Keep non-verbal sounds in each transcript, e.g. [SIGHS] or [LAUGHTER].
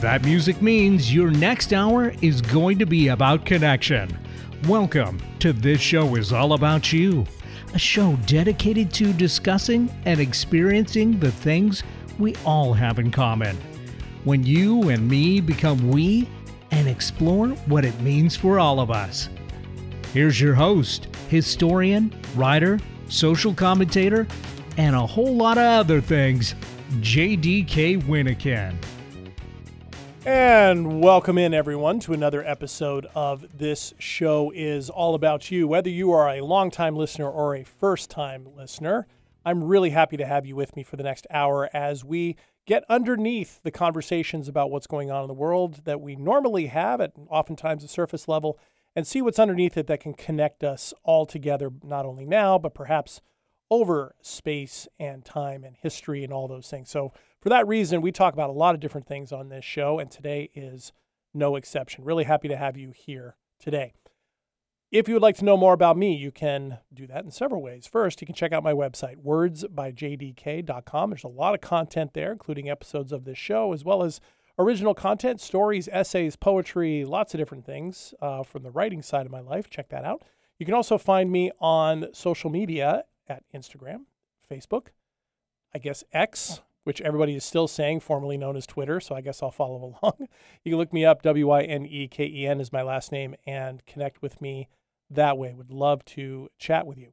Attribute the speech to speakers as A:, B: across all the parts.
A: That music means your next hour is going to be about connection. Welcome to This Show is All About You, a show dedicated to discussing and experiencing the things we all have in common. When you and me become we and explore what it means for all of us. Here's your host, historian, writer, social commentator, and a whole lot of other things, JDK Wyneken.
B: And welcome in, everyone, to another episode of This Show is All About You. Whether you are a longtime listener or a first time listener, I'm really happy to have you with me for the next hour as we get underneath the conversations about what's going on in the world that we normally have at oftentimes a surface level and see what's underneath it that can connect us all together, not only now, but perhaps over space and time and history and all those things. So, for that reason, we talk about a lot of different things on this show, and today is no exception. Really happy to have you here today. If you would like to know more about me, you can do that in several ways. First, you can check out my website, wordsbyjdk.com. There's a lot of content there, including episodes of this show, as well as original content, stories, essays, poetry, lots of different things uh, from the writing side of my life. Check that out. You can also find me on social media at Instagram, Facebook, I guess X, which everybody is still saying, formerly known as Twitter. So I guess I'll follow [LAUGHS] along. you can look me up. W Y N E K E N is my last name and connect with me that way. Would love to chat with you.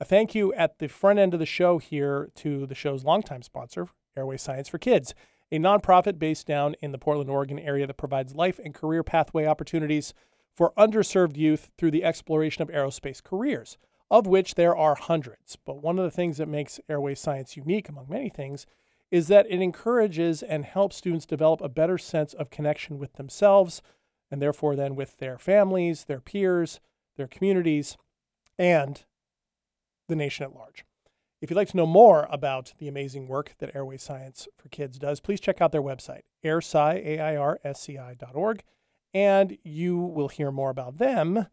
B: A thank you at the front end of the show here to the show's longtime sponsor, Airway Science for Kids, a nonprofit based down in the Portland, Oregon area that provides life and career pathway opportunities for underserved youth through the exploration of aerospace careers, of which there are hundreds. But one of the things that makes Airway Science unique, among many things, is that it encourages and helps students develop a better sense of connection with themselves and therefore then with their families, their peers, their communities, and the nation at large. If you'd like to know more about the amazing work that Airway Science for Kids does, please check out their website, airsci, A-I-R-S-C-I.org, and you will hear more about them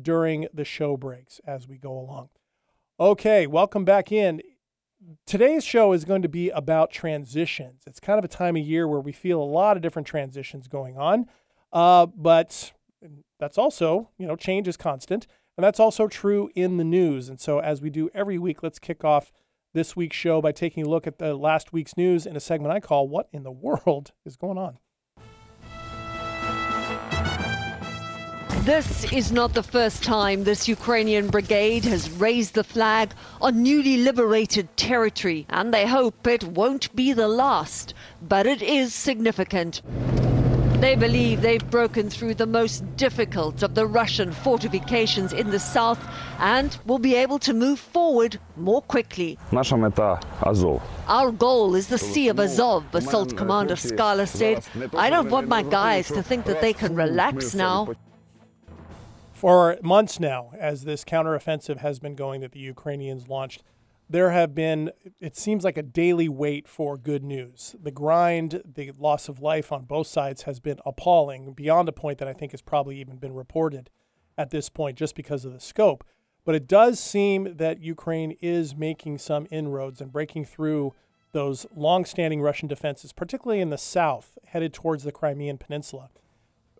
B: during the show breaks as we go along. Okay, welcome back in today's show is going to be about transitions. It's kind of a time of year where we feel a lot of different transitions going on, uh, but that's also, you know, change is constant. And that's also true in the news. And so, as we do every week, let's kick off this week's show by taking a look at the last week's news in a segment I call What in the World [LAUGHS] is Going On?
C: This is not the first time this Ukrainian brigade has raised the flag on newly liberated territory, and they hope it won't be the last, but it is significant. They believe they've broken through the most difficult of the Russian fortifications in the south and will be able to move forward more quickly. Our goal is the Sea of Azov, Assault Commander Skala said. I don't want my guys to think that they can relax now.
B: For months now, as this counteroffensive has been going that the Ukrainians launched, there have been, it seems like a daily wait for good news. The grind, the loss of life on both sides has been appalling, beyond a point that I think has probably even been reported at this point just because of the scope. But it does seem that Ukraine is making some inroads and breaking through those long-standing Russian defenses, particularly in the south, headed towards the Crimean Peninsula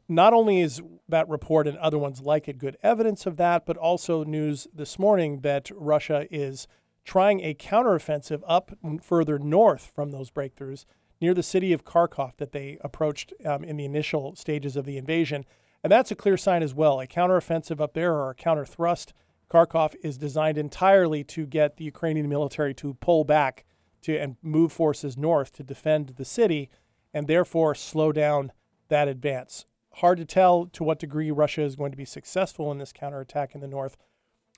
B: not only is that report and other ones like it good evidence of that, but also news this morning that Russia is trying a counteroffensive up further north from those breakthroughs near the city of Kharkov that they approached um, in the initial stages of the invasion. And that's a clear sign as well. A counteroffensive up there or a counter thrust, Kharkov is designed entirely to get the Ukrainian military to pull back to and move forces north to defend the city and therefore slow down that advance hard to tell to what degree Russia is going to be successful in this counterattack in the north.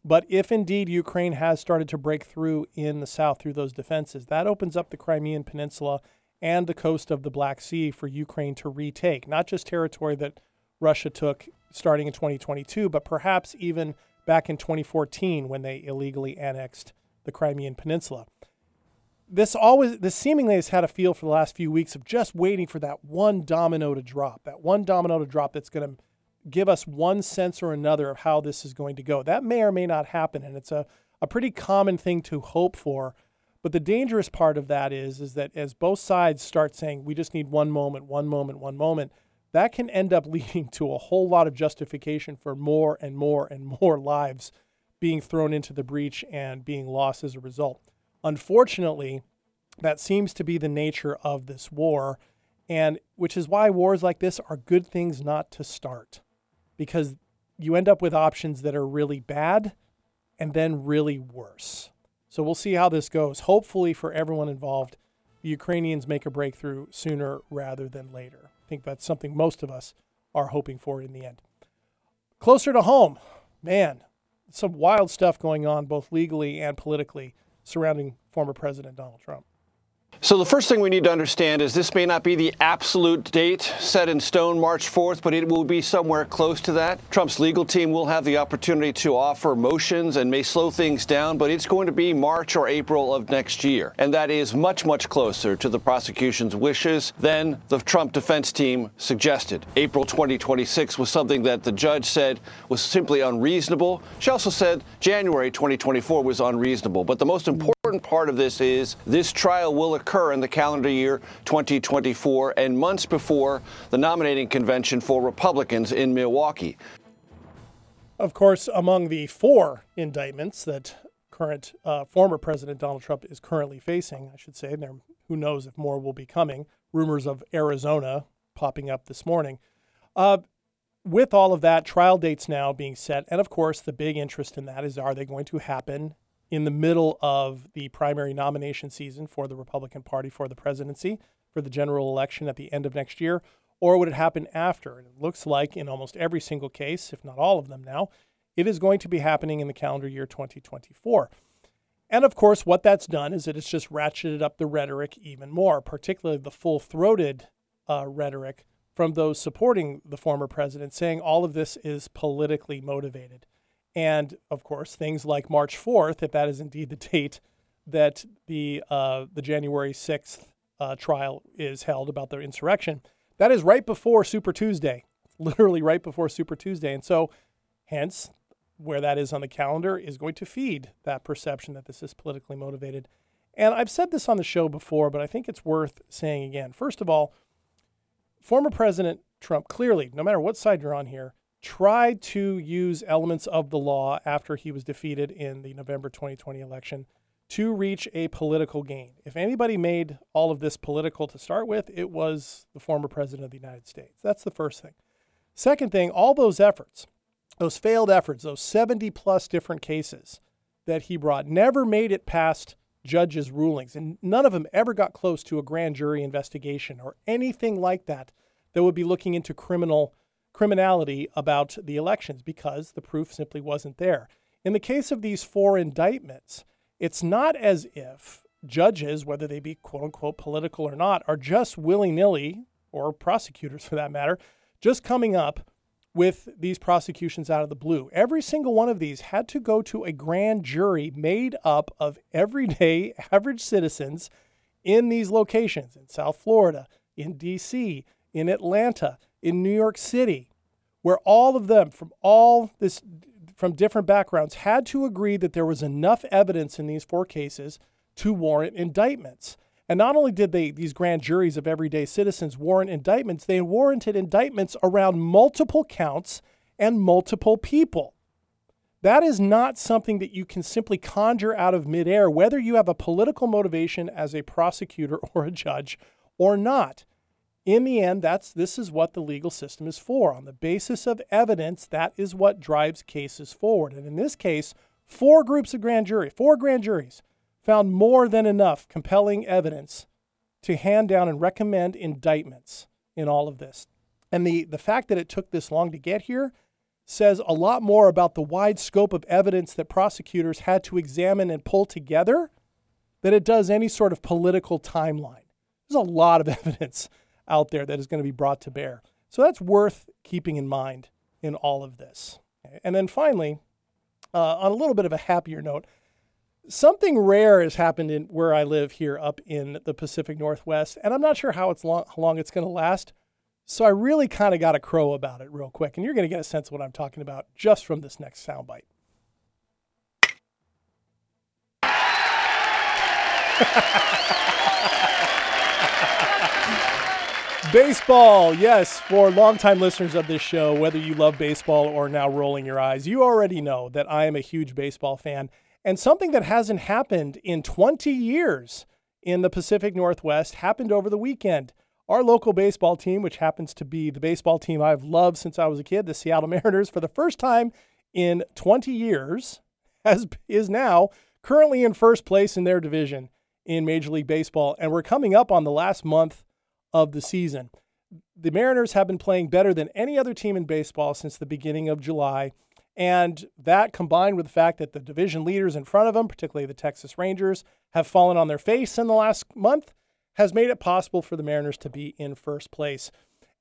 B: But if indeed Ukraine has started to break through in the south through those defenses, that opens up the Crimean Peninsula and the coast of the Black Sea for Ukraine to retake, not just territory that Russia took starting in 2022, but perhaps even back in 2014 when they illegally annexed the Crimean Peninsula. This always this seemingly has had a feel for the last few weeks of just waiting for that one domino to drop, that one domino to drop that's going to give us one sense or another of how this is going to go. That may or may not happen, and it's a, a pretty common thing to hope for. But the dangerous part of that is, is that as both sides start saying, we just need one moment, one moment, one moment, that can end up [LAUGHS] leading to a whole lot of justification for more and more and [LAUGHS] more lives being thrown into the breach and being lost as a result. Unfortunately, that seems to be the nature of this war, and which is why wars like this are good things not to start because you end up with options that are really bad and then really worse. So we'll see how this goes. Hopefully, for everyone involved, the Ukrainians make a breakthrough sooner rather than later. I think that's something most of us are hoping for in the end. Closer to home, man, some wild stuff going on both legally and politically surrounding former President Donald Trump.
D: So the first thing we need to understand is this may not be the absolute date set in stone March 4th, but it will be somewhere close to that. Trump's legal team will have the opportunity to offer motions and may slow things down, but it's going to be March or April of next year. And that is much, much closer to the prosecution's wishes than the Trump defense team suggested. April 2026 was something that the judge said was simply unreasonable. She also said January 2024 was unreasonable. But the most important part of this is this trial will occur in the calendar year 2024 and months before the nominating convention for Republicans in Milwaukee.
B: Of course, among the four indictments that current uh, former President Donald Trump is currently facing, I should say, there, who knows if more will be coming. Rumors of Arizona popping up this morning. Uh, with all of that, trial dates now being set, and of course, the big interest in that is are they going to happen in the middle of the primary nomination season for the Republican Party for the presidency for the general election at the end of next year, or would it happen after? And it looks like in almost every single case, if not all of them now, it is going to be happening in the calendar year 2024. And of course, what that's done is that it's just ratcheted up the rhetoric even more, particularly the full throated uh, rhetoric from those supporting the former president, saying all of this is politically motivated. And of course, things like March 4th, if that is indeed the [LAUGHS] date that the, uh, the January 6th uh, trial is held about the insurrection, that is right before Super Tuesday, [LAUGHS] literally right before Super Tuesday. And so, hence, where that is on the calendar is going to feed that perception that this is politically motivated. And I've said this on the show before, but I think it's worth saying again. First of all, former President Trump clearly, no matter what side you're on here, tried to use elements of the law after he was defeated in the November 2020 election to reach a political gain. If anybody made all of this political to start with, it was the former president of the United States. That's the first thing. Second thing, all those efforts, those failed efforts, those 70 plus different cases that he brought, never made it past judges' rulings. And none of them ever got close to a grand jury investigation or anything like that that would be looking into criminal criminality about the elections because the proof simply wasn't there. In the case of these four indictments, it's not as if judges, whether they be quote unquote political or not, are just willy nilly, or prosecutors for that matter, just coming up with these prosecutions out of the blue. Every single one of these had to go to a grand jury made up of everyday [LAUGHS] average citizens in these locations in South Florida, in DC, in Atlanta, in New York City, where all of them from all this from different backgrounds had to agree that there was enough evidence in these four cases to warrant indictments. And not only did they these grand juries of everyday citizens warrant indictments, they warranted indictments around multiple counts and multiple people. That is not something that you can simply conjure out of midair, whether you have a political motivation as a prosecutor [LAUGHS] or a judge or not in the end, that's this is what the legal system is for. On the basis of evidence, that is what drives cases forward. And in this case, four groups of grand jury, four grand juries, found more than enough compelling evidence to hand down and recommend indictments in all of this. And the, the fact that it took this long to get here says a lot more about the wide scope of evidence that prosecutors had to examine and pull together than it does any sort of political timeline. There's a lot of [LAUGHS] evidence out there that is going to be brought to bear. So that's worth keeping in mind in all of this. And then finally, uh, on a little bit of a happier note, something rare has happened in where I live here up in the Pacific Northwest, and I'm not sure how it's long, how long it's going to last. So I really kind of got a crow about it real quick, and you're going to get a sense of what I'm talking about just from this next soundbite. [LAUGHS] baseball, yes, for longtime listeners of this show, whether you love baseball or now rolling your eyes, you already know that I am a huge baseball fan. And something that hasn't happened in 20 years in the Pacific Northwest happened over the weekend. Our local baseball team, which happens to be the baseball team I've loved since I was a kid, the Seattle [LAUGHS] Mariners, for the first time in 20 years, has, is now currently in first place in their division in Major League Baseball. And we're coming up on the last month of the season. The Mariners have been playing better than any other team in baseball since the beginning of July. And that combined with the fact that the division leaders in front of them, particularly the Texas Rangers, have fallen on their face in the last month, has made it possible for the Mariners to be in first place.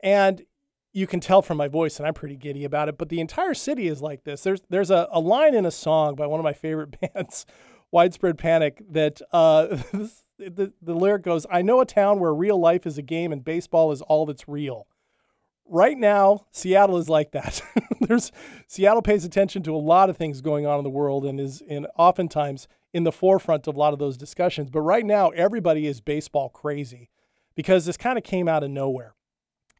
B: And you can tell from my voice and I'm pretty giddy about it, but the entire city is like this. There's there's a, a line in a song by one of my favorite [LAUGHS] bands, Widespread Panic, that uh, [LAUGHS] the, the lyric goes, I know a town where real life is a game and baseball is all that's real. Right now, Seattle is like that. [LAUGHS] There's Seattle pays attention to a lot of things going on in the world and is in oftentimes in the forefront of a lot of those discussions. But right now, everybody is baseball crazy because this kind of came out of nowhere.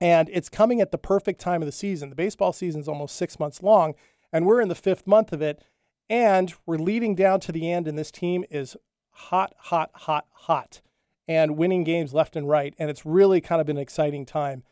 B: And it's coming at the perfect time of the season. The baseball season is almost six months long, and we're in the fifth month of it. And we're leading down to the end, and this team is hot, hot, hot, hot, and winning games left and right. And it's really kind of an exciting time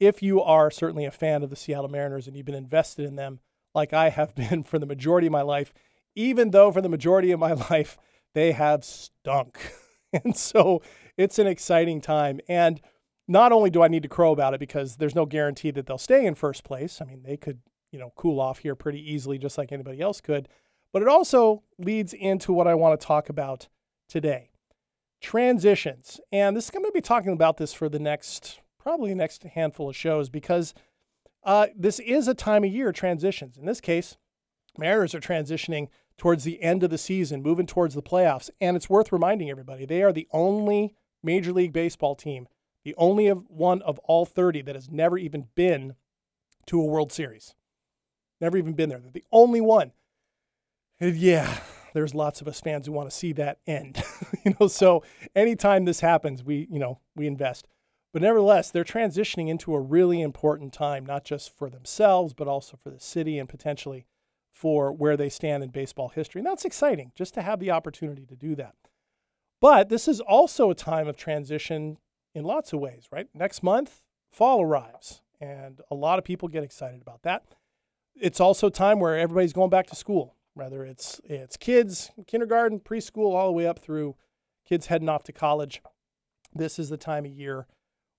B: if you are certainly a fan of the Seattle Mariners and you've been invested in them like I have [LAUGHS] been for the majority of my life even though for the majority of my [LAUGHS] life they have stunk. [LAUGHS] and so it's an exciting time. And not only do I need to crow about it because there's no guarantee that they'll stay in first place. I mean, they could, you know, cool off here pretty easily, just like anybody else could. But it also leads into what I want to talk about today transitions. And this is going to be talking about this for the next, probably next handful of shows because uh, this is a time of year transitions. In this case, Mariners are transitioning towards the end of the season, moving towards the playoffs. And it's worth reminding everybody they are the only Major League Baseball team, the only of one of all 30 that has never even been to a World Series. Never even been there. They're the only one. Yeah, there's lots of us fans who want to see that end. [LAUGHS] you know, so anytime this happens, we, you know, we invest. But nevertheless, they're transitioning into a really important time, not just for themselves, but also for the city and potentially for where they stand in baseball history. And that's exciting just to have the opportunity to do that. But this is also a time of transition in lots of ways, right? Next month, fall arrives, and a lot of people get excited about that. It's also time where everybody's going back to school, whether it's it's kids, kindergarten, preschool, all the way up through kids heading off to college. This is the time of year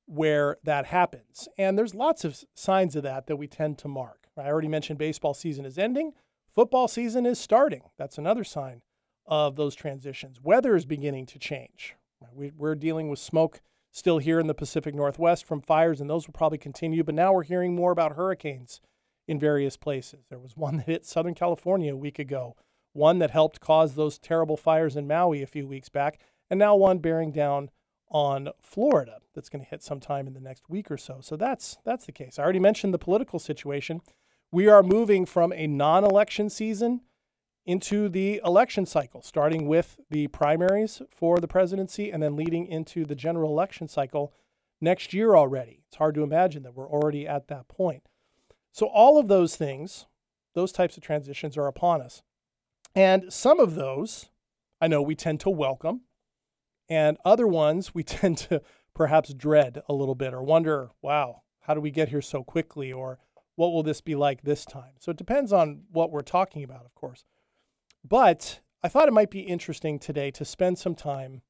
B: where that happens. And there's lots of signs of that that we tend to mark. I already mentioned baseball season is ending. Football season is starting. That's another sign of those transitions. Weather is beginning to change. We're dealing with smoke still here in the Pacific Northwest from fires, and those will probably continue. But now we're hearing more about hurricanes in various places. There was one [LAUGHS] that hit Southern California a week ago, one that helped cause those terrible fires in Maui a few weeks back, and now one bearing down on Florida that's going to hit sometime in the next week or so. So that's that's the case. I already mentioned the political situation we are moving from a non election season into the election cycle, starting with the primaries for the presidency and then leading into the general election cycle next year already. It's hard to imagine that we're already at that point. So, all of those things, those types of transitions are upon us. And some of those I know we tend to welcome, and other ones we [LAUGHS] tend to perhaps dread a little bit or wonder, wow, how do we get here so quickly? Or what will this be like this time? So it depends on what we're talking about, of course. But I thought it might be interesting today to spend some time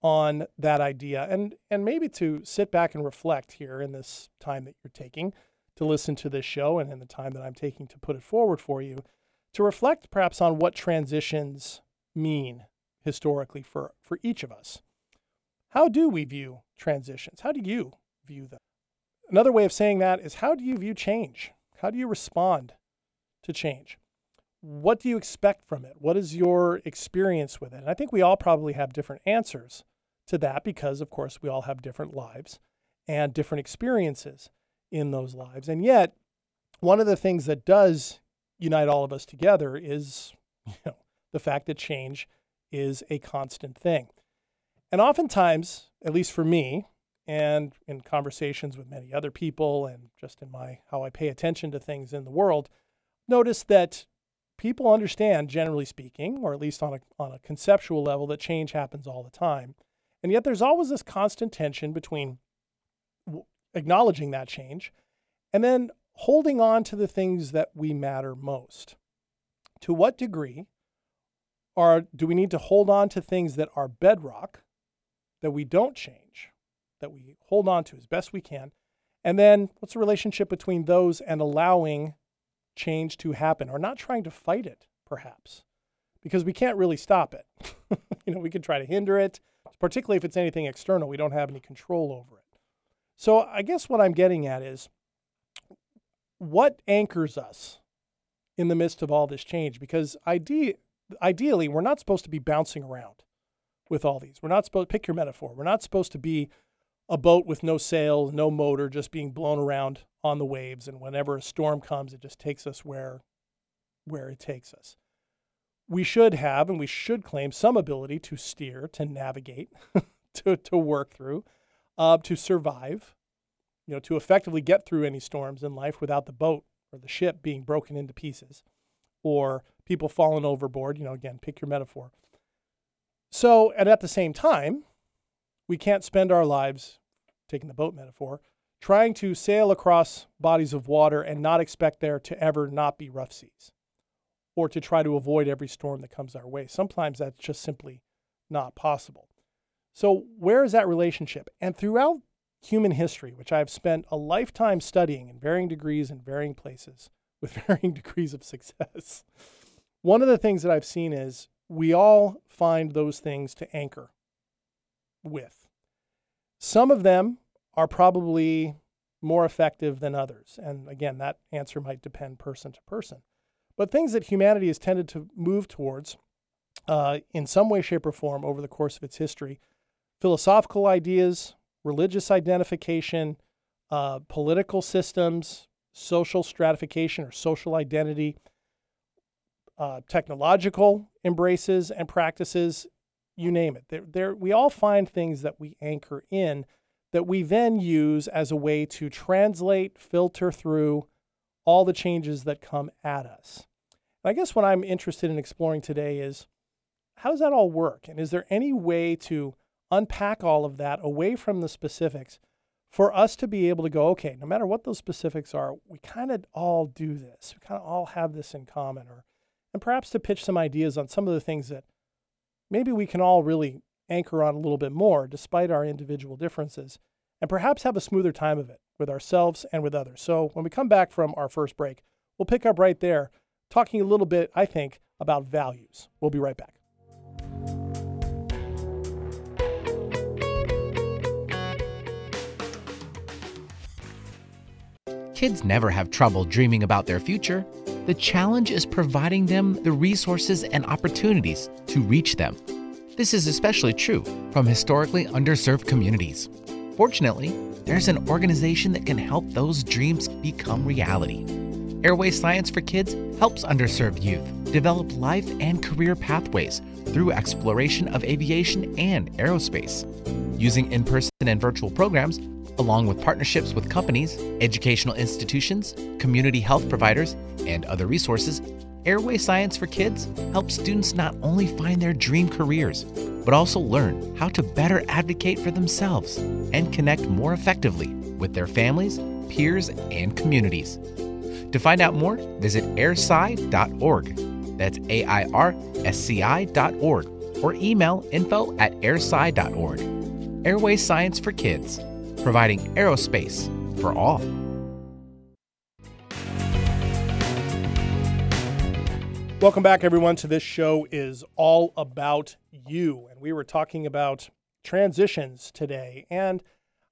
B: on that idea and and maybe to sit back and reflect here in this time that you're taking to listen to this show and in the time that I'm taking to put it forward for you to reflect perhaps on what transitions mean historically for for each of us. How do we view transitions? How do you view them? Another way of saying that is how do you view change? How do you respond to change? What do you expect from it? What is your experience with it? And I think we all probably have different answers to that because, of course, we all have different lives and different experiences in those lives. And yet, one of the things that does unite all of us together is [LAUGHS] you know, the fact that change is a constant thing. And oftentimes, at least for me, and in conversations with many other people and just in my how I pay attention to things in the world, notice that people understand, generally speaking, or at least on a, on a conceptual level, that change happens all the time. And yet there's always this constant tension between acknowledging that change and then holding on to the things that we matter most. To what degree are, do we need to hold on to things that are bedrock, that we don't change, that we hold on to as best we can? And then what's the relationship between those and allowing change to happen or not trying to fight it, perhaps? Because we can't really stop it. [LAUGHS] you know, we can try to hinder it, particularly if it's anything external. We don't have any control over it. So I guess what I'm getting at is what anchors us in the midst of all this change? Because idea, ideally, we're not supposed to be bouncing around with all these. We're not supposed to pick your metaphor. We're not supposed to be a boat with no sail, no motor, just being blown around on the waves. And whenever a storm comes, it just takes us where, where it takes us. We should have and we should claim some ability to steer, to navigate, [LAUGHS] to, to work through, uh, to survive, you know, to effectively get through any storms in life without the boat or the ship being broken into pieces or people falling overboard. You know, again, pick your metaphor. So, and at the same time, we can't spend our lives, taking the boat metaphor, trying to sail across bodies of water and not expect there to ever not be rough seas or to try to avoid every storm that comes our way. Sometimes that's just simply not possible. So, where is that relationship? And throughout human history, which I've spent a lifetime studying in varying degrees in varying places [LAUGHS] with varying degrees of success, one of the things that I've seen is we all find those things to anchor with. Some of them are probably more effective than others. And again, that answer might depend person to person. But things that humanity has tended to move towards uh, in some way, shape, or form over the course of its history philosophical ideas, religious identification, uh, political systems, social stratification or social identity, uh, technological embraces and practices, you name it. There, there, we all find things that we anchor in that we then use as a way to translate, filter through all the changes that come at us. I guess what I'm interested in exploring today is how does that all work? And is there any way to unpack all of that away from the specifics for us to be able to go, okay, no matter what those specifics are, we kind of all do this. We kind of all have this in common, or and perhaps to pitch some ideas on some of the things that maybe we can all really anchor on a little bit more despite our individual differences, and perhaps have a smoother time of it with ourselves and with others. So when we come back from our first break, we'll pick up right there, talking a little bit, I think, about values. We'll be right back.
E: Kids never have trouble dreaming about their future. The challenge is providing them the resources and opportunities to reach them. This is especially true from historically underserved communities. Fortunately, there's an organization that can help those dreams become reality. Airway Science for Kids helps underserved youth develop life and career pathways through exploration of aviation and aerospace. Using in person and virtual programs, along with partnerships with companies, educational institutions, community health providers, and other resources, Airway Science for Kids helps students not only find their dream careers, but also learn how to better advocate for themselves and connect more effectively with their families, peers, and communities. To find out more, visit airsci.org. That's A I R S C I.org or email info at airsci.org. Airway Science for Kids providing aerospace for all.
B: Welcome back, everyone, to this show is all about you. And we were talking about transitions today and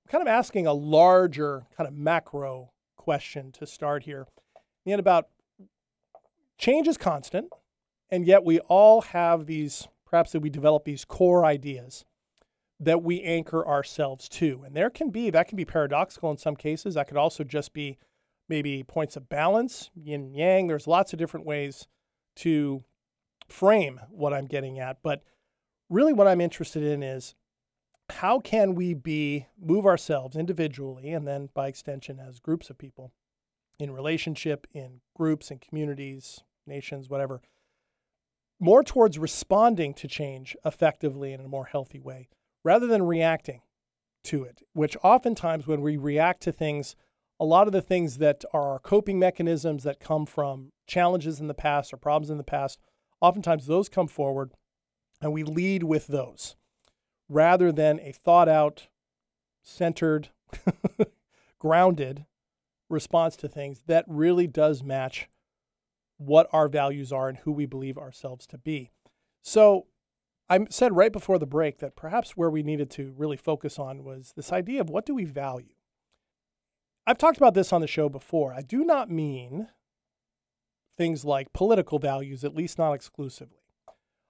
B: kind of asking a larger, kind of macro question to start here. And about change is constant, and yet we all have these, perhaps that we develop these core ideas that we anchor ourselves to. And there can be, that can be paradoxical in some cases. That could also just be maybe points of balance, yin yang. There's lots of different ways to frame what I'm getting at. But really, what I'm interested in is how can we be, move ourselves individually and then by extension as groups of people in relationship, in groups, in communities, nations, whatever, more towards responding to change effectively in a more healthy way rather than reacting to it, which oftentimes when we react to things, a lot of the things that are our coping mechanisms that come from challenges in the past or problems in the past, oftentimes those come forward and we lead with those rather than a thought out, centered, [LAUGHS] grounded response to things that really does match what our values are and who we believe ourselves to be. So, I said right before the break that perhaps where we needed to really focus on was this idea of what do we value? I've talked about this on the show before. I do not mean things like political values, at least not exclusively.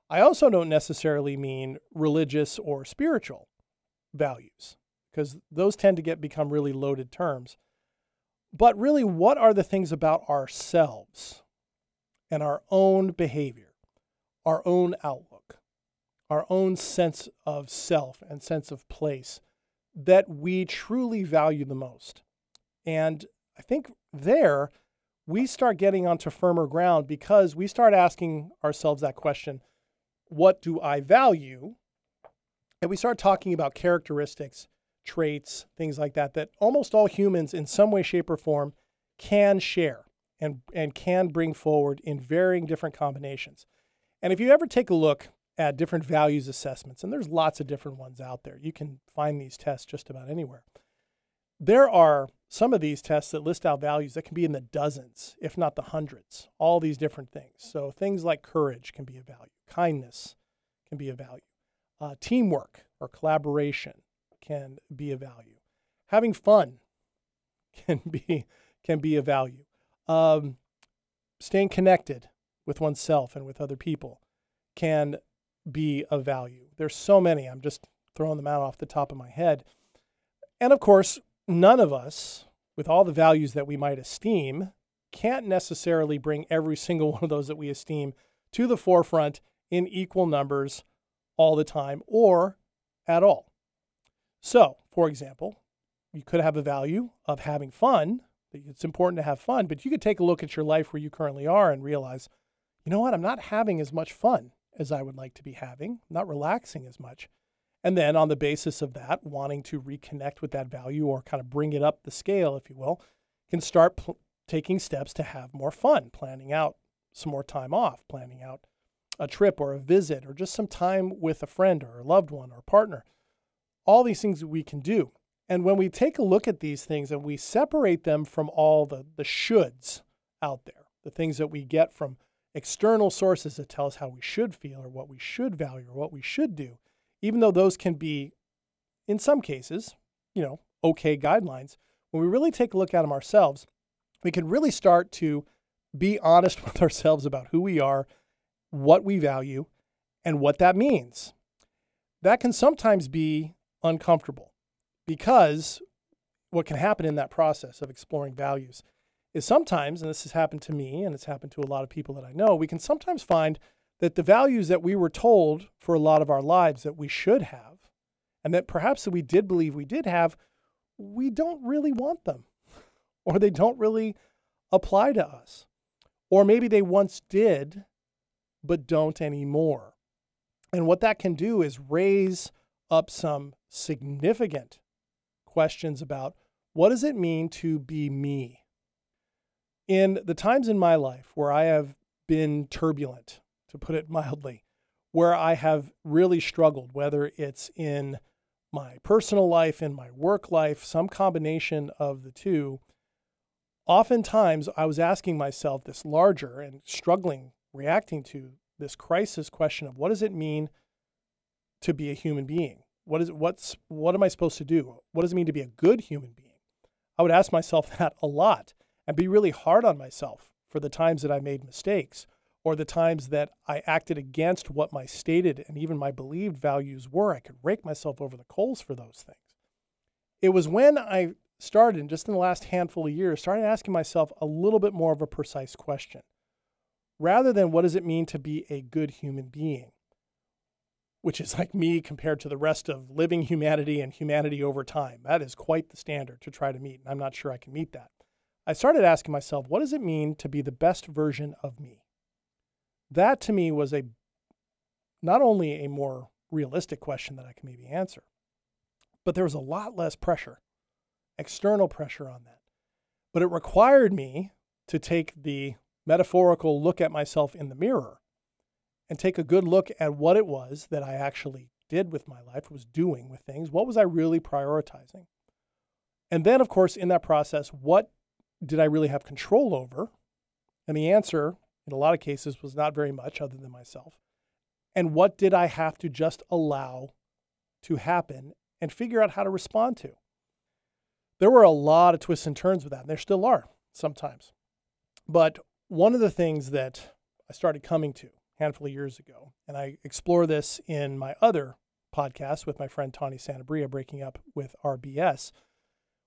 B: I also don't necessarily mean religious or spiritual values, because those tend to get become really loaded terms. But really, what are the things about ourselves and our own behavior, our own outlook, our own sense of self and sense of place that we truly value the most? And I think there we start getting onto firmer ground because we start asking ourselves that question what do I value? And we start talking about characteristics, traits, things like that, that almost all humans in some way, shape, or form can share and, and can bring forward in varying different combinations. And if you ever take a look at different values assessments, and there's lots of different ones out there, you can find these tests just about anywhere. There are some of these tests that list out values that can be in the dozens, if not the hundreds, all these different things. So things like courage can be a value, kindness can be a value, uh, teamwork or collaboration can be a value, having fun [LAUGHS] can be can be a value, um, staying connected with oneself and with other people can be a value. There's so many. I'm just throwing them out off the top of my head. And of course, none of us, with all the values that we might esteem, can't necessarily bring every [LAUGHS] single one of those that we esteem to the forefront in equal numbers all the time or at all. So, for example, you could have a value of having fun. It's important to have fun, but you could take a look at your life where you currently are and realize, you know what, I'm not having as much fun as I would like to be having, not relaxing as much. And then on the basis of that, wanting to reconnect with that value or kind of bring it up the scale, if you will, can start pl- taking steps to have more fun, planning out some more time off, planning out a trip or a visit or just some time with a friend or a loved one or partner. All these things we can do. And when we take a look at these things and we separate them from all the, the shoulds out there, the things that we get from external sources that tell us how we should feel or what we should value or what we should do, even though those can be, in some cases, you know, okay guidelines, when we really take a look at them ourselves, we can really start to be honest [LAUGHS] with ourselves about who we are, what we value, and what that means. That can sometimes be uncomfortable because what can happen in that process of exploring values is sometimes, and this has happened to me and it's happened to a lot of people that I know, we can sometimes find that the values that we were told for a lot of our lives that we should have, and that perhaps that we did believe we did have, we don't really want them, [LAUGHS] or they don't really apply to us. Or maybe they once did, but don't anymore. And what that can do is raise up some significant questions about what does it mean to be me? In the times in my life where I have been turbulent, to put it [LAUGHS] mildly, where I have really struggled, whether it's in my personal life, in my work life, some combination of the two. Oftentimes, I was asking myself this larger and struggling, reacting to this crisis question of what does it mean to be a human being? What is what's what am I supposed to do? What does it mean to be a good human being? I would ask myself [LAUGHS] that a lot and be really hard on myself for the times that I made mistakes or the times that I acted against what my stated and even my believed values were, I could rake myself over the coals for those things. It was when I started, just in the last handful of years, started asking myself a little bit more of a precise question. Rather than what does it mean to be a good human being, which is like me compared to the rest of living humanity and humanity over time. That is quite the standard to try to meet, and I'm not sure I can meet that. I started asking myself, what does it mean to be the best version of me? That to me was a not only a more realistic question that I can maybe answer, but there was a lot less pressure, external pressure on that. But it required me to take the metaphorical look at myself in the mirror and take a good look at what it was that I actually did with my life, was doing with things. What was I really prioritizing? And then, of course, in that process, what did I really have control over? And the answer in a lot of cases was not very much other than myself. And what did I have to just allow to happen and figure out how to respond to? There were a lot of twists and turns with that, and there still are sometimes. But one of the things that I started coming to a handful of years ago, and I explore this in my other podcast with my friend Tawny Santabria, Breaking Up with RBS,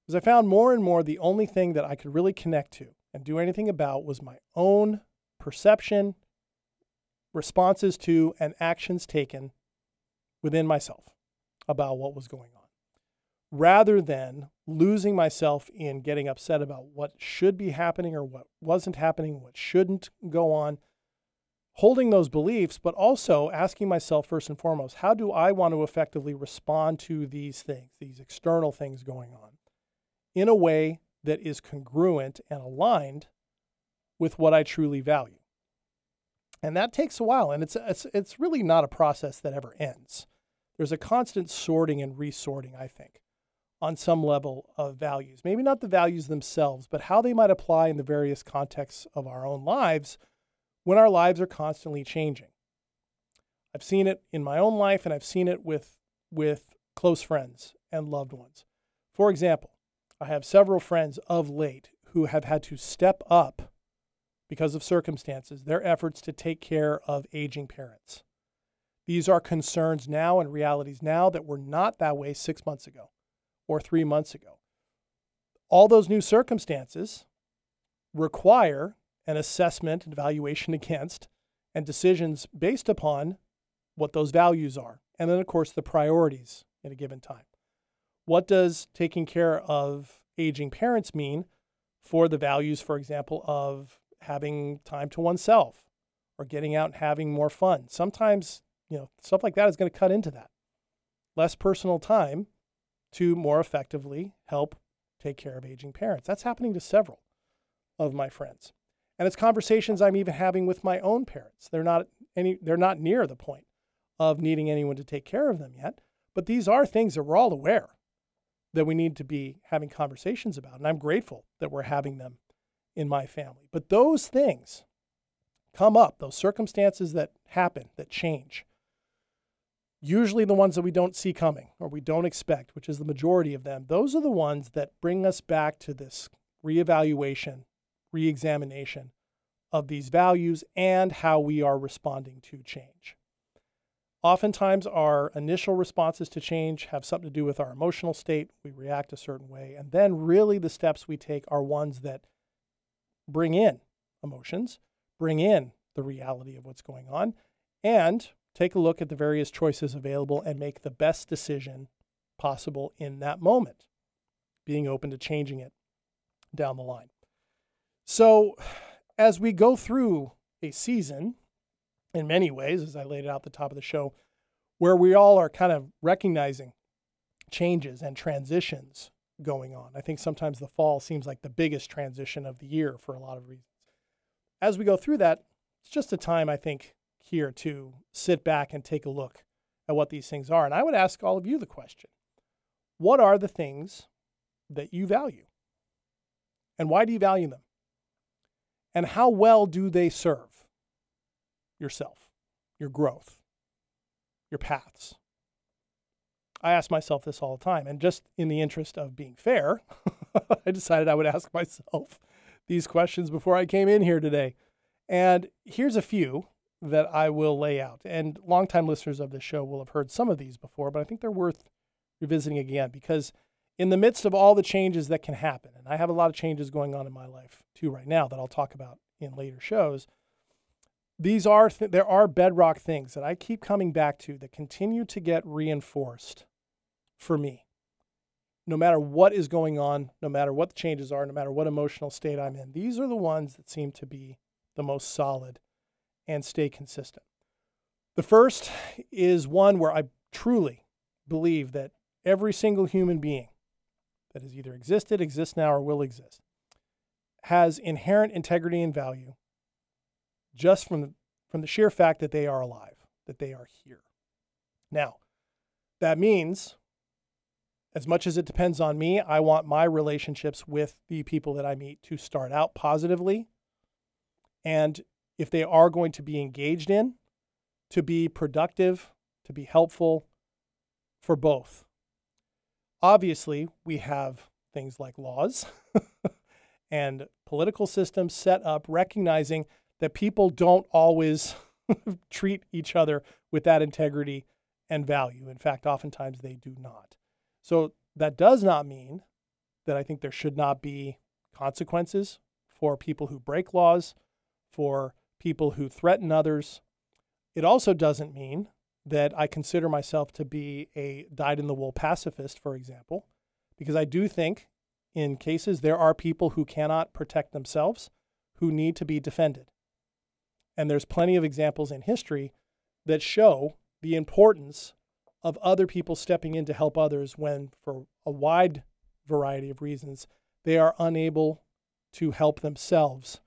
B: was I found more and more the only thing that I could really connect to and do anything about was my own perception, responses to, and actions taken within myself about what was going on, rather than losing myself in getting upset about what should be happening or what wasn't happening, what shouldn't go on. Holding those beliefs, but also asking myself first and foremost, how do I want to effectively respond to these things, these external things going on, in a way that is congruent and aligned with what I truly value. And that takes a while, and it's, it's, it's really not a process that ever ends. There's a constant sorting and resorting, I think, on some level of values. Maybe not the values themselves, but how they might apply in the various contexts of our own lives when our lives are constantly changing. I've seen it in my own life, and I've seen it with, with close friends and loved ones. For example, I have several friends of late who have had to step up because of circumstances, their efforts to take care of aging parents. These are concerns now and realities now that were not that way six months ago or three months ago. All those new circumstances require an assessment and evaluation [LAUGHS] against and decisions based upon what those values are. And then, of course, the priorities in a given time. What does taking care of aging parents mean for the values, for example, of having time to oneself or getting out and having more fun. Sometimes, you know, stuff like that is going to cut into that. Less personal time to more effectively help take care of aging parents. That's happening to several of my friends. And it's conversations I'm even having with my own parents. They're not any they're not near the point of needing anyone to take care of them yet, but these are things that we're all aware that we need to be having conversations about. And I'm grateful that we're having them in my family. But those things come up, those circumstances that happen, that change, usually the ones that we don't see coming or we don't expect, which is the majority of them, those are the ones that bring us back to this reevaluation, reexamination of these values and how we are responding to change. Oftentimes, our initial responses to change have something to do with our emotional state. We react a certain way. And then, really, the steps we take are ones that bring in emotions, bring in the reality of what's going on, and take a look at the various choices available and make the best decision possible in that moment, being open to changing it down the line. So, as we go through a season, in many ways, as I laid it out at the top of the show, where we all are kind of recognizing changes and transitions going on. I think sometimes the fall seems like the biggest transition of the year for a lot of reasons. As we go through that, it's just a time, I think, here to sit back and take a look at what these things are. And I would ask all of you the question what are the things that you value? And why do you value them? And how well do they serve yourself, your growth, your paths? I ask myself this all the time. And just in the interest of being fair, [LAUGHS] I decided I would ask myself these questions before I came in here today. And here's a few that I will lay out. And longtime listeners of this show will have heard some of these before, but I think they're worth revisiting again because in the midst of all the changes that can happen, and I have a lot of changes going on in my life too right now that I'll talk about in later shows. These are th- there are bedrock things that I keep coming back to that continue to get reinforced for me. No matter what is going on, no matter what the changes are, no matter what emotional state I'm in, these are the ones that seem to be the most solid and stay consistent. The first is one where I truly believe that every single human being that has either existed, exists now, or will exist has inherent integrity and value just from the, from the sheer fact that they are alive, that they are here. Now, that means, as much as it depends on me, I want my relationships with the people that I meet to start out positively. And if they are going to be engaged in, to be productive, to be helpful for both. Obviously, we have things like laws [LAUGHS] and political systems set up recognizing that people don't always [LAUGHS] treat each other with that integrity and value. In fact, oftentimes they do not. So that does not mean that I think there should not be consequences for people who break laws, for people who threaten others. It also doesn't mean that I consider myself to be a dyed in the wool pacifist, for example, because I do think in cases there are people who cannot protect themselves who need to be defended. And there's plenty of examples in history that show the importance of other people stepping in to help others when, for a wide variety of reasons, they are unable to help themselves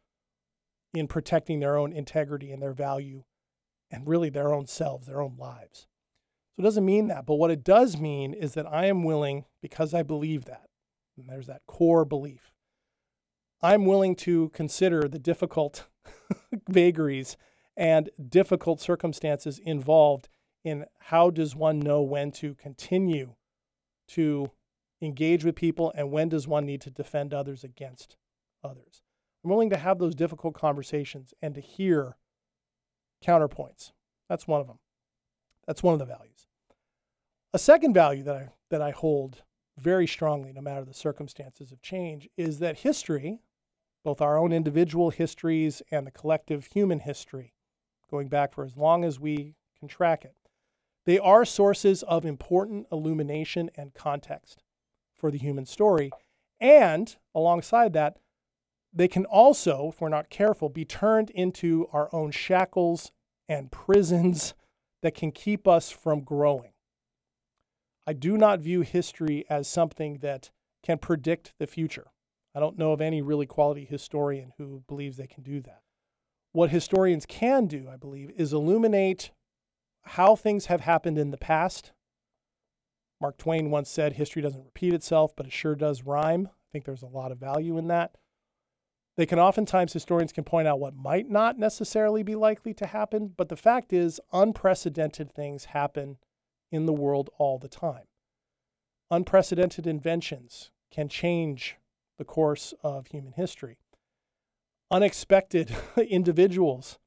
B: in protecting their own integrity and their value and really their own selves, their own lives. So it doesn't mean that. But what it does mean is that I am willing, because I believe that, and there's that core belief, I'm willing to consider the difficult [LAUGHS] vagaries and difficult circumstances involved in how does one know when to continue to engage with people and when does one need to defend others against others. I'm willing to have those difficult conversations and to hear counterpoints. That's one of them. That's one of the values. A second value that I that I hold very strongly, no matter the circumstances of change, is that history, both our own individual histories and the collective human history, going back for as long as we can track it, they are sources of important illumination and context for the human story. And alongside that, they can also, if we're not careful, be turned into our own shackles and prisons that can keep us from growing. I do not view history as something that can predict the future. I don't know of any really quality historian who believes they can do that. What historians can do, I believe, is illuminate how things have happened in the past. Mark Twain once said, History doesn't repeat itself, but it sure does rhyme. I think there's a lot of value in that. They can oftentimes, historians can point out what might not necessarily be likely to happen, but the fact is, unprecedented things happen in the world all the time. Unprecedented inventions can change the course of human history. Unexpected [LAUGHS] individuals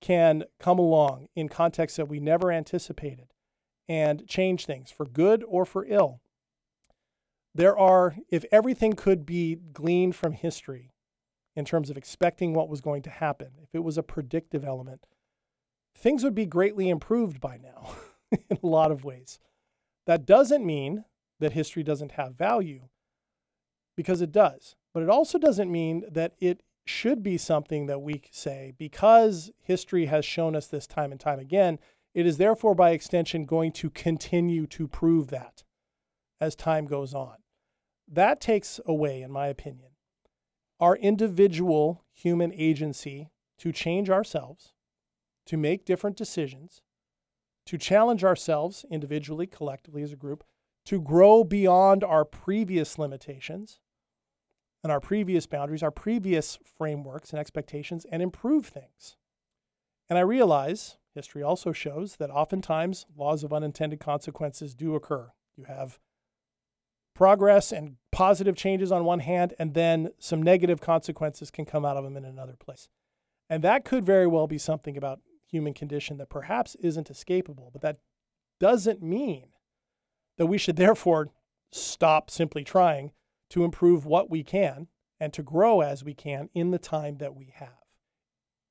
B: can come along in contexts that we never anticipated and change things for good or for ill. There are, if everything could be gleaned from history, in terms of expecting what was going to happen, if it was a predictive element, things would be greatly improved by now [LAUGHS] in a lot of ways. That doesn't mean that history doesn't have value, because it does. But it also doesn't mean that it should be something that we say, because history has shown us this time and time again, it is therefore by extension going to continue to prove that as time goes on. That takes away, in my opinion, our individual human agency to change ourselves, to make different decisions, to challenge ourselves individually, collectively, as a group, to grow beyond our previous limitations and our previous boundaries, our previous frameworks and expectations, and improve things. And I realize history also shows that oftentimes laws of unintended consequences do occur. You have progress and positive changes on one hand, and then some negative consequences can come out of them in another place. And that could very well be something about human condition that perhaps isn't escapable, but that doesn't mean that we should [LAUGHS] therefore stop simply trying to improve what we can and to grow as we can in the time that we have.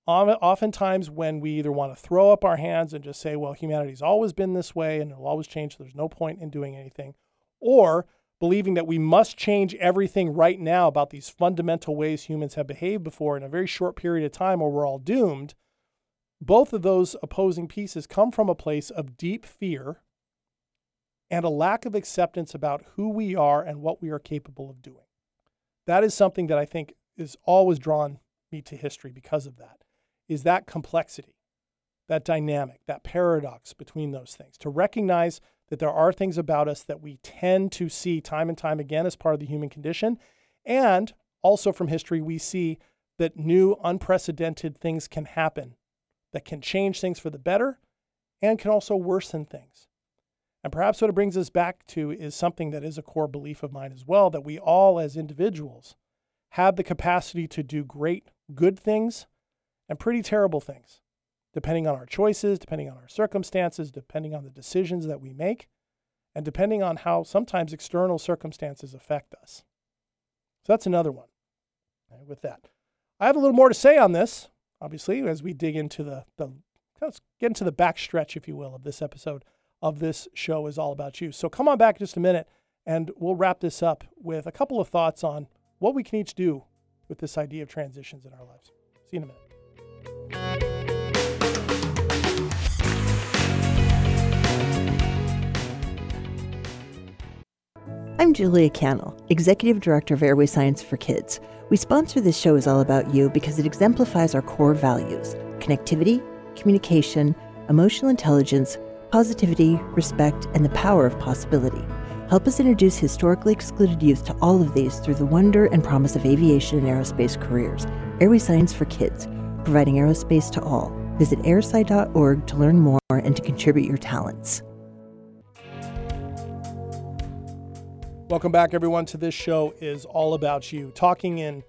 B: Oftentimes, when we either want to throw up our hands and just say, well, humanity's always been this way and it'll always change, so there's no point in doing anything, or believing that we must change everything right now about these fundamental ways humans have behaved before in a very short period of time or we're all doomed, both of those opposing pieces come from a place of deep fear and a lack of acceptance about who we are and what we are capable of doing. That is something that I think is always drawn me to history because of that. Is that complexity, that dynamic, that paradox between those things. To recognize that there are things about us that we tend to see time and time again as part of the human condition. And also from history, we see that new, unprecedented things can happen that can change things for the better and can also worsen things. And perhaps what it brings us back to is something that is a core belief of mine as well that we all, as individuals, have the capacity to do great, good things and pretty terrible things, depending on our choices, depending on our circumstances, depending on the decisions that we make, and depending on how sometimes external circumstances affect us. So that's another one. Right, with that, I have a little more to say on this, obviously, as we dig into the, the let's get into the back stretch, if you will, of this episode of this show is all about you. So come on back just a minute and we'll wrap this up with a couple of thoughts on what we can each do with this idea of transitions in our lives. See you in a minute.
F: I'm Julia Cannell, Executive Director of Airway Science for Kids. We sponsor this show is all about you because it exemplifies our core values connectivity, communication, emotional intelligence, positivity, respect, and the power of possibility. Help us introduce historically excluded youth to all of these through the wonder and promise of aviation and aerospace careers. Airway Science for Kids, providing aerospace to all. Visit airsci.org to learn more and to contribute your talents.
B: Welcome back, everyone, to this show is all about you, talking in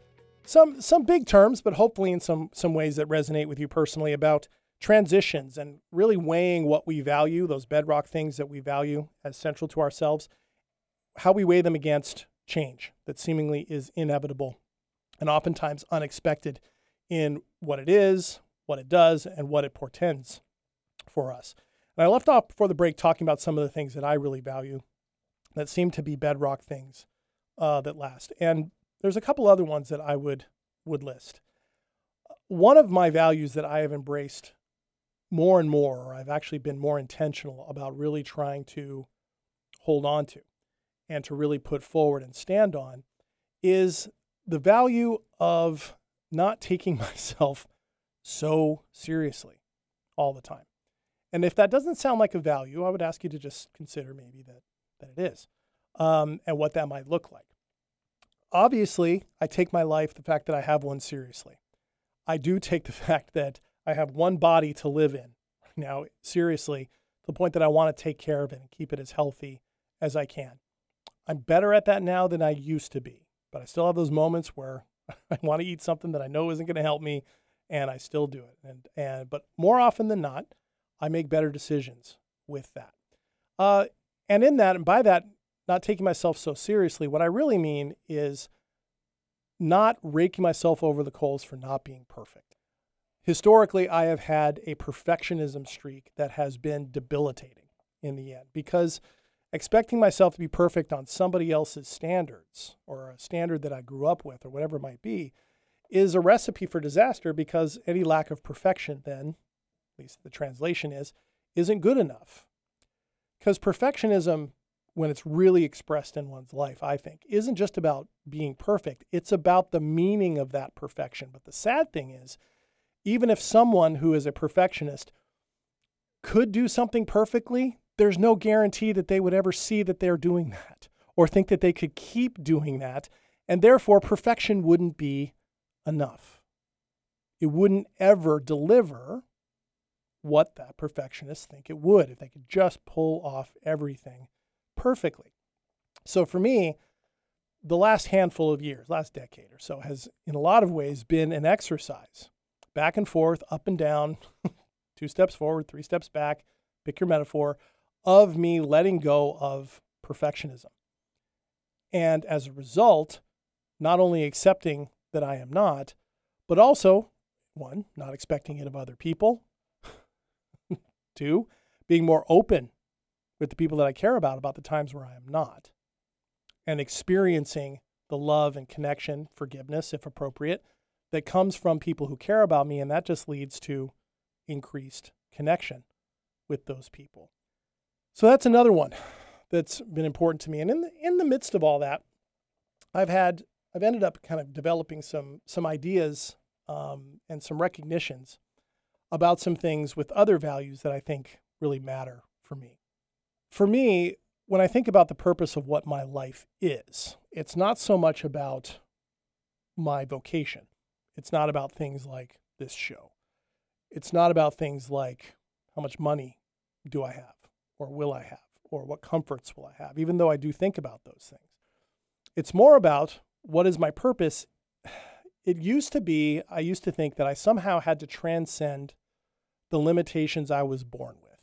B: some some big terms, but hopefully in some some ways that resonate with you personally about transitions and really weighing what we value, those bedrock things that we value as central to ourselves, how we weigh them against change that seemingly is inevitable and oftentimes unexpected in what it is, what it does, and what it portends for us. And I left off before the break talking about some of the things that I really value that seem to be bedrock things uh, that last. And there's a couple other ones that I would would list. One of my values that I have embraced more and more, I've actually been more intentional about really trying to hold on to and to really put forward and stand on, is the value of not taking [LAUGHS] myself so seriously all the time. And if that doesn't sound like a value, I would ask you to just consider maybe that that it is um, and what that might look like. Obviously, I take my life, the fact that I have one, seriously. I do take the [LAUGHS] fact that I have one body to live in now, seriously, to the point that I want to take care of it and keep it as healthy as I can. I'm better at that now than I used to be, but I still have those moments where [LAUGHS] I want to eat something that I know isn't going to help me, and I still do it. And and but more often than not, I make better decisions with that. Uh, and in that, and by that, not taking myself so seriously, what I really mean is not raking myself over the coals for not being perfect. Historically, I have had a perfectionism streak that has been debilitating in the end because expecting myself to be perfect on somebody else's standards or a standard that I grew up with or whatever it might be is a recipe for disaster because any lack of perfection, then, at least the translation is, isn't good enough. Because perfectionism, when it's really expressed in one's life, I think, isn't just about being perfect, it's about the meaning of that perfection. But the sad thing is, even if someone who is a perfectionist could do something perfectly, there's no guarantee that they would ever see that they're doing that or think that they could keep doing that. And therefore, perfection wouldn't be enough. It wouldn't ever deliver what that perfectionists think it would if they could just pull off everything perfectly. So for me, the last handful of years, last decade or so, has in a lot of ways been an exercise back and forth, up and down, [LAUGHS] two steps forward, three steps back, pick your metaphor, of me letting go of perfectionism. And as a result, not only accepting that I am not, but also, one, not expecting it of other people. [LAUGHS] Two, being more open with the people that I care about about the times where I am not. And experiencing the love and connection, forgiveness, if appropriate, that comes from people who care about me. And that just leads to increased connection with those people. So that's another one that's been important to me. And in the, in the midst of all that, I've had I've ended up kind of developing some some ideas um, and some recognitions about some things with other values that I think really matter for me. For me, when I think about the purpose of what my life is, it's not so much about my vocation. It's not about things like this show. It's not about things like how much money do I have or will I have or what comforts will I have, even though I do think about those things. It's more about what is my purpose. [SIGHS] It used to be, I used to think that I somehow had to transcend the limitations I was born with,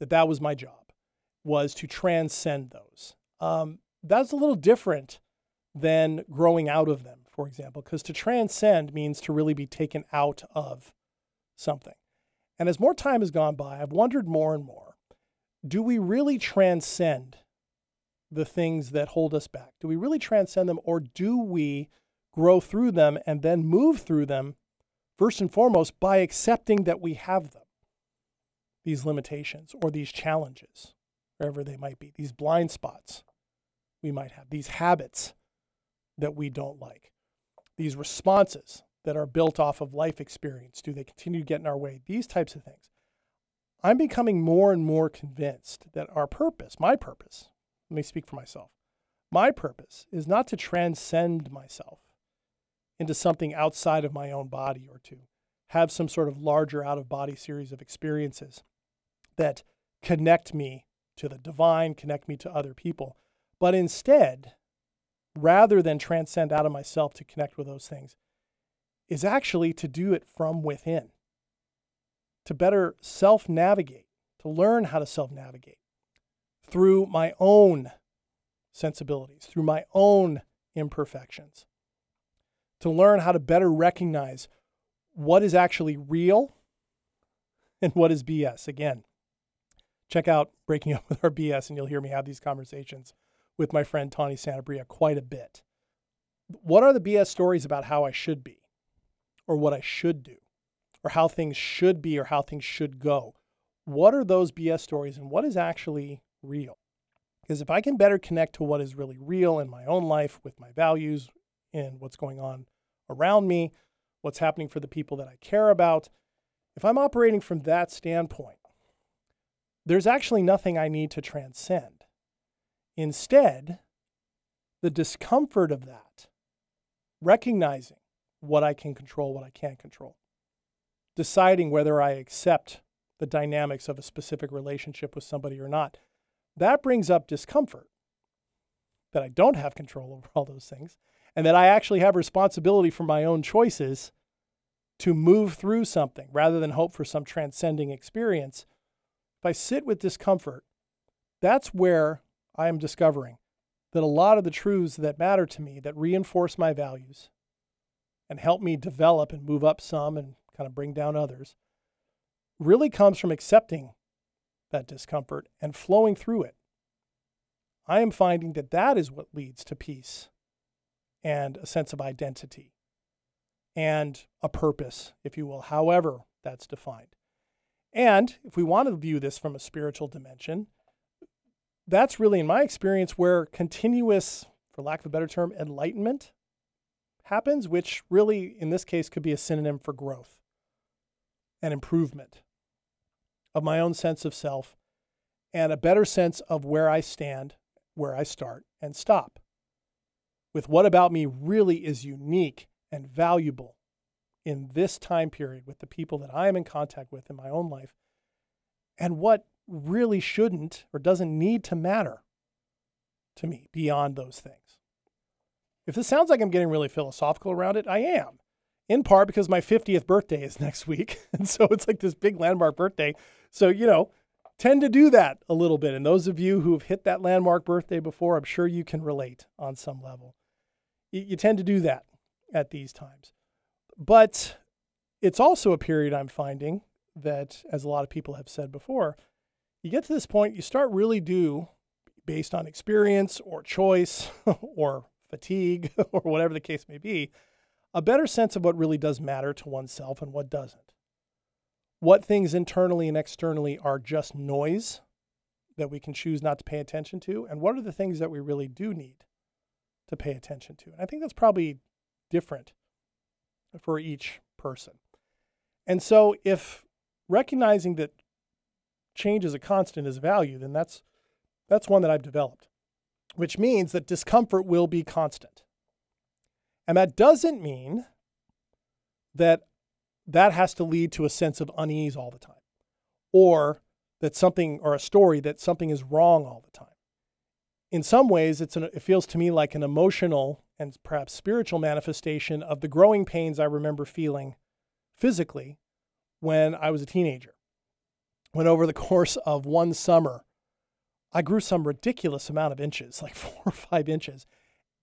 B: that that was my job, was to transcend those. Um, that's a little different than growing out of them, for example, because to transcend means to really be taken out of something. And as more time has gone by, I've wondered more and more do we really transcend the things that hold us back? Do we really transcend them, or do we grow through them and then move through them, first and foremost, by accepting that we have them, these limitations or these challenges, wherever they might be, these blind spots we might have, these habits that we don't like, these responses that are built off of life experience? Do they continue to get in our way? These types of things. I'm becoming more and more convinced that our purpose, my purpose, let me speak for myself, my purpose is not to transcend myself into something outside of my own body or to have some sort of larger out of body series of experiences that connect me to the divine, connect me to other people. But instead, rather than transcend out of myself to connect with those things, is actually to do it from within, to better self navigate, to learn how to self navigate through my own sensibilities, through my own imperfections, to learn how to better recognize what is actually real [LAUGHS] and what is BS. Again, check out Breaking [LAUGHS] Up with Our BS, and you'll hear me have these conversations with my friend Tawny Santabria quite a bit. What are the BS stories about how I should be? or what I should do or how things should be or how things should go. What are those BS stories and what is actually real? Because if I can better connect to what is really real in my own life with my values and what's going on around me, what's happening for the people that I care about, if I'm operating from that standpoint, there's actually nothing I need to transcend. Instead, the discomfort of that, recognizing what I can control, what I can't control. Deciding whether I accept the dynamics of a specific relationship with somebody or not. That brings up discomfort that I don't have control over all those things and that I actually have responsibility for my own choices to move through something rather than hope for some transcending experience. If I sit with discomfort, that's where I am discovering that a lot of the truths that matter to me, that reinforce my values, and help me develop and move up some and kind of bring down others really comes from accepting that discomfort and flowing through it. I am finding that that is what leads to peace and a sense of identity and a purpose, if you will, however that's defined. And if we want to view this from a spiritual dimension, that's really, in my experience, where continuous, for lack of a better term, enlightenment happens, which really, in this case, could be a synonym for growth and improvement of my own sense of self and a better sense of where I stand, where I start and stop, with what about me really is unique and valuable in this time period with the people that I am in contact with in my own life, and what really shouldn't or doesn't need to matter to me beyond those things. If this sounds like I'm getting really philosophical around it, I am. in part because my 50th birthday is [LAUGHS] next week. And so it's like this big landmark birthday. So, you know, tend to do that a little bit. And those of you who have hit that landmark birthday before, I'm sure you can relate on some level. You, you tend to do that at these times. But it's also a period I'm finding that, as a lot of people have said before, you get to this point, you start really do, based on experience or choice [LAUGHS] or fatigue [LAUGHS] or whatever the case may be, a better sense of what really does matter to oneself and what doesn't. What things internally and externally are just noise that we can choose not to pay attention to, and what are the things that we really do need to pay attention to. And I think that's probably different for each person. And so if recognizing that change is a constant is value, then that's that's one that I've developed, which means that discomfort will be constant. And that doesn't mean that that has to lead to a sense of unease all the time or that something or a story that something is wrong all the time. In some ways, it's an, it feels to me like an emotional and perhaps spiritual manifestation of the growing pains I remember feeling physically when I was a teenager. When over the [LAUGHS] course of one summer, I grew some ridiculous amount of inches, like [LAUGHS] four or five inches.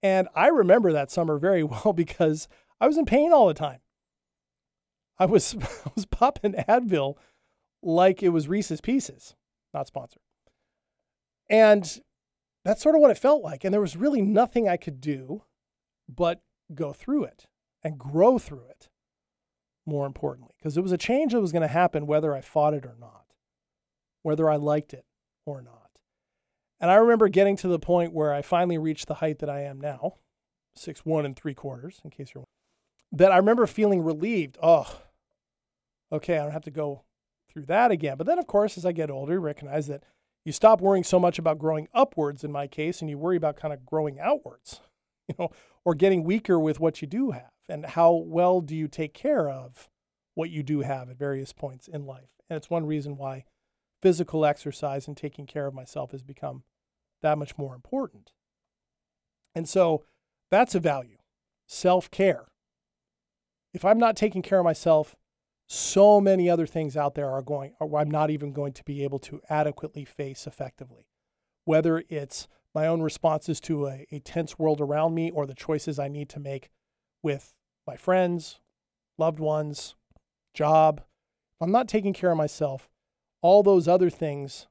B: And I remember that summer very [LAUGHS] well because I was in pain all the time. I was I was popping Advil like it was Reese's Pieces, not sponsored. And that's sort of what it felt like. And there was really nothing I could do but go through it and grow through it, more importantly, because it was a change that was going to happen whether I fought it or not, whether I liked it or not. And I remember getting to the point where I finally reached the height that I am now, six one and three quarters, in case you're that I remember feeling relieved. Oh, okay, I don't have to go through that again. But then, of course, as I get older, you recognize that you stop worrying so much about growing upwards in my case, and you worry about kind of growing outwards, [LAUGHS] you know, or getting weaker with what you do have, and how well do you take care of what you do have at various points in life. And it's one reason why physical exercise and taking care of myself has become that much more important. And so that's a value self care. If I'm not taking care of myself, so many other things out there are going, or I'm not even going to be able to adequately face effectively. Whether it's my own responses to a, a tense world around me or the choices I need to make with my friends, loved ones, job. If I'm not taking care of myself, all those other things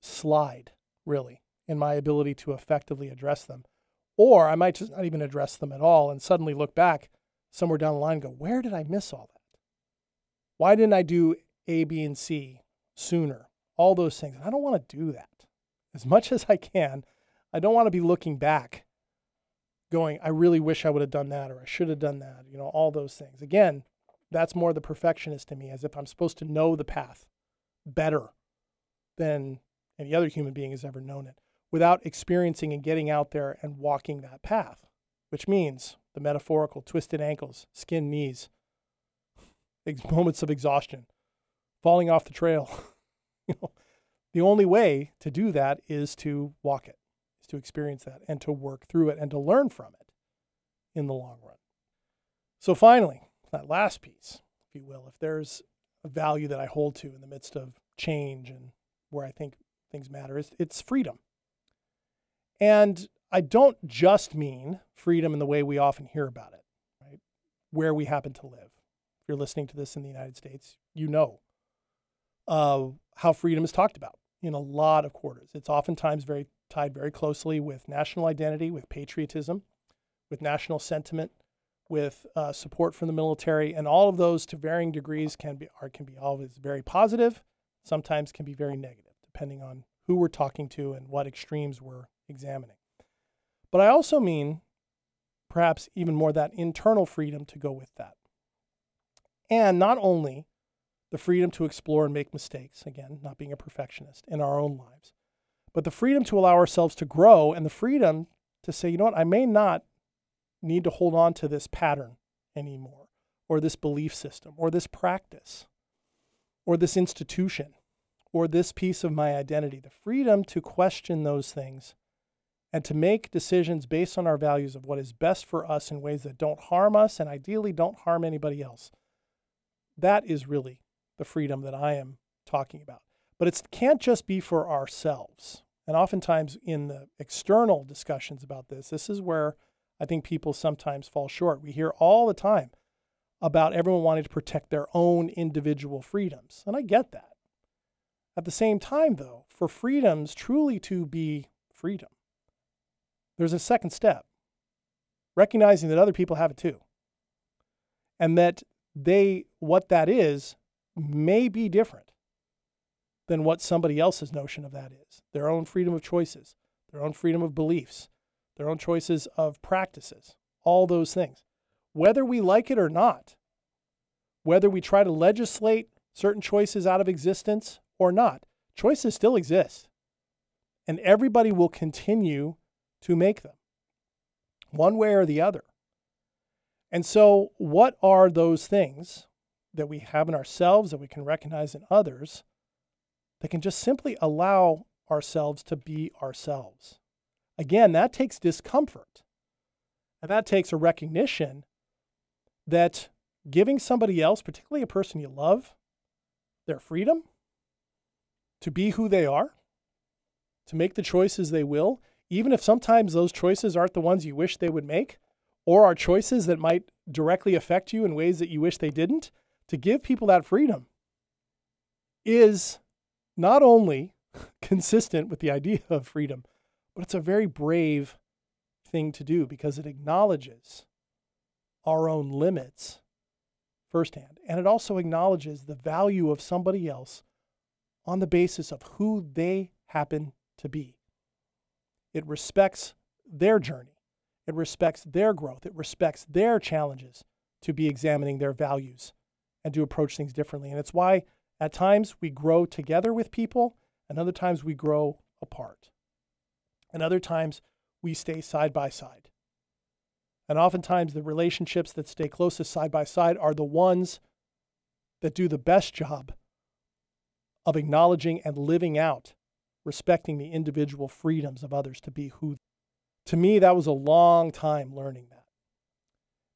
B: slide, really, in my ability to effectively address them. Or I might just not even address them at all and suddenly look back somewhere down the line and go, where did I miss all that? Why didn't I do A, B, and C sooner? All those things. And I don't want to do that. As much as I can, I don't want to be looking back going, I really wish I would have done that or I should have done that, you know, all those things. Again, that's more the perfectionist in me, as if I'm supposed to know the path better than any other human being has ever known it without experiencing and getting out there and walking that path, which means the metaphorical twisted ankles, skinned knees, [LAUGHS] moments of exhaustion, falling off the trail. [LAUGHS] you know, the only way to do that is to walk it, is to experience that and to work through it and to learn from it in the long run. So finally, that last piece, if you will, if there's a value that I hold to in the midst of change and where I think things matter, is it's freedom. And I don't just mean freedom in the way we often hear about it, right? Where we happen to live. If you're listening to this in the United States, you know uh, how freedom is talked about in a lot of quarters. It's oftentimes very tied very closely with national identity, with patriotism, with national sentiment, with uh, support from the military, and all of those to varying degrees can be are can be always very positive, sometimes can be very negative, depending on who we're talking to and what extremes we're examining. But I also mean perhaps even more that internal freedom to go with that. And not only the freedom to explore and make mistakes, again, not being a perfectionist in our own lives, but the freedom to allow ourselves to grow and the freedom to say, you know what, I may not need to hold on to this pattern anymore, or this belief system, or this practice, or this institution, or this piece of my identity. The freedom to question those things and to make decisions based on our values of what is best for us in ways that don't harm us and ideally don't harm anybody else. That is really the freedom that I am talking about. But it can't just be for ourselves. And oftentimes in the external discussions about this, this is where I think people sometimes fall short. We hear all the time about everyone wanting to protect their own individual freedoms. And I get that. At the same time, though, for freedoms truly to be freedom, there's a second step recognizing that other people have it too. And that they, what that is, may be different than what somebody else's notion of that is. Their own freedom of choices, their own freedom of beliefs, their own choices of practices, all those things. Whether we like it or not, whether we try to legislate certain choices out of existence or not, choices still exist. And everybody will continue to make them, one way or the other. And so, what are those things that we have in ourselves that we can recognize in others that can just simply allow ourselves to be ourselves? Again, that takes discomfort. And that takes a recognition that giving somebody else, particularly a person you love, their freedom to be who they are, to make the choices they will, even if sometimes those choices aren't the ones you wish they would make, or are choices that might directly affect you in ways that you wish they didn't, to give people that freedom is not only [LAUGHS] consistent with the idea of freedom, but it's a very brave thing to do because it acknowledges our own limits firsthand. And it also acknowledges the value of somebody else on the basis of who they happen to be. It respects their journey, it respects their growth, it respects their challenges to be examining their values and to approach things differently. And it's why at times we grow together with people, and other times we grow apart. And other times we stay side by side. And oftentimes the relationships that stay closest side by side are the ones that do the best job of acknowledging and living out, respecting the individual freedoms of others to be who. To me, that was a long time learning that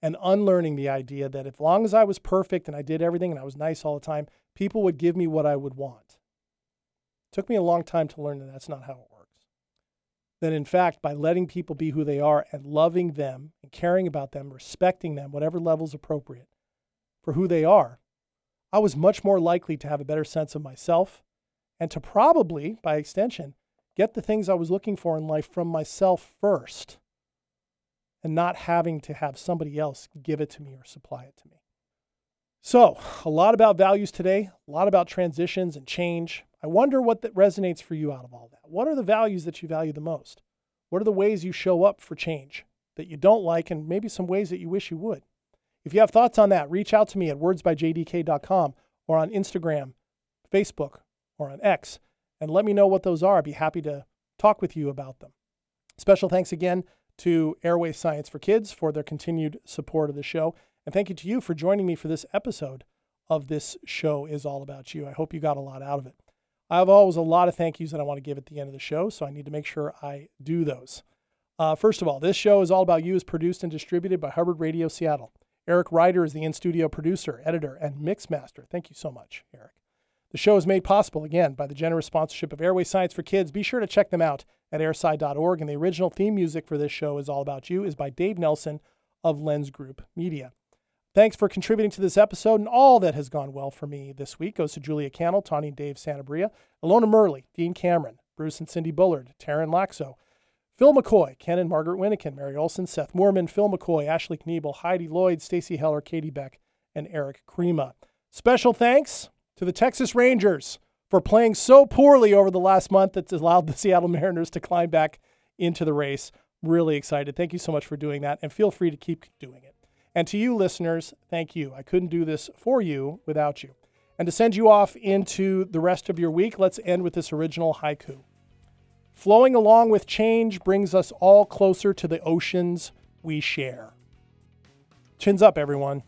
B: and unlearning the idea that as long as I was perfect and I did everything and I was nice all the time, people would give me what I would want. It took me a long time to learn that that's not how it. That in fact, by letting people be who they are and loving them and caring about them, respecting them, whatever level's appropriate for who they are, I was much more likely to have a better sense of myself and to probably, by extension, get the things I was looking for in life from myself first and not having to have somebody else give it to me or supply it to me. So, a lot about values today, a lot about transitions and change. I wonder what that resonates for you out of all that. What are the values that you value the most? What are the ways you show up for change that you don't like, and maybe some ways that you wish you would? If you have thoughts on that, reach out to me at wordsbyjdk.com or on Instagram, Facebook, or on X, and let me know what those are. I'd be happy to talk with you about them. Special thanks again to Airway Science for Kids for their continued support of the show. And thank you to you for joining me for this episode of This Show is All About You. I hope you got a lot out of it. I have always a lot of thank yous that I want to give at the end of the show, so I need to make sure I do those. Uh, first of all, This Show is All About You is produced and distributed by Hubbard Radio Seattle. Eric Ryder is the in studio producer, editor, and mix master. Thank you so much, Eric. The show is made possible again by the generous sponsorship of Airway Science for Kids. Be sure to check them out at airsci.org. And the original theme music for this show is All About You is by Dave Nelson of Lens Group Media. Thanks for contributing to this episode, and all that has gone well for me this week goes to Julia Cannell, Tawny and Dave Santabria, Alona Murley, Dean Cameron, Bruce and Cindy Bullard, Taryn Laxo, Phil McCoy, Ken and Margaret Wyneken, Mary Olson, Seth Moorman, Phil McCoy, Ashley Kniebel, Heidi Lloyd, Stacy Heller, Katie Beck, and Eric Krema. Special thanks to the Texas Rangers for playing so poorly over the last month that's allowed the [LAUGHS] Seattle Mariners to climb back into the race. Really excited. Thank you so much for doing that, and feel free to keep doing it. And to you, listeners, thank you. I couldn't do this for you without you. And to send you off into the rest of your week, let's end with this original haiku. Flowing along with change brings us all closer to the oceans we share. Chins up, everyone.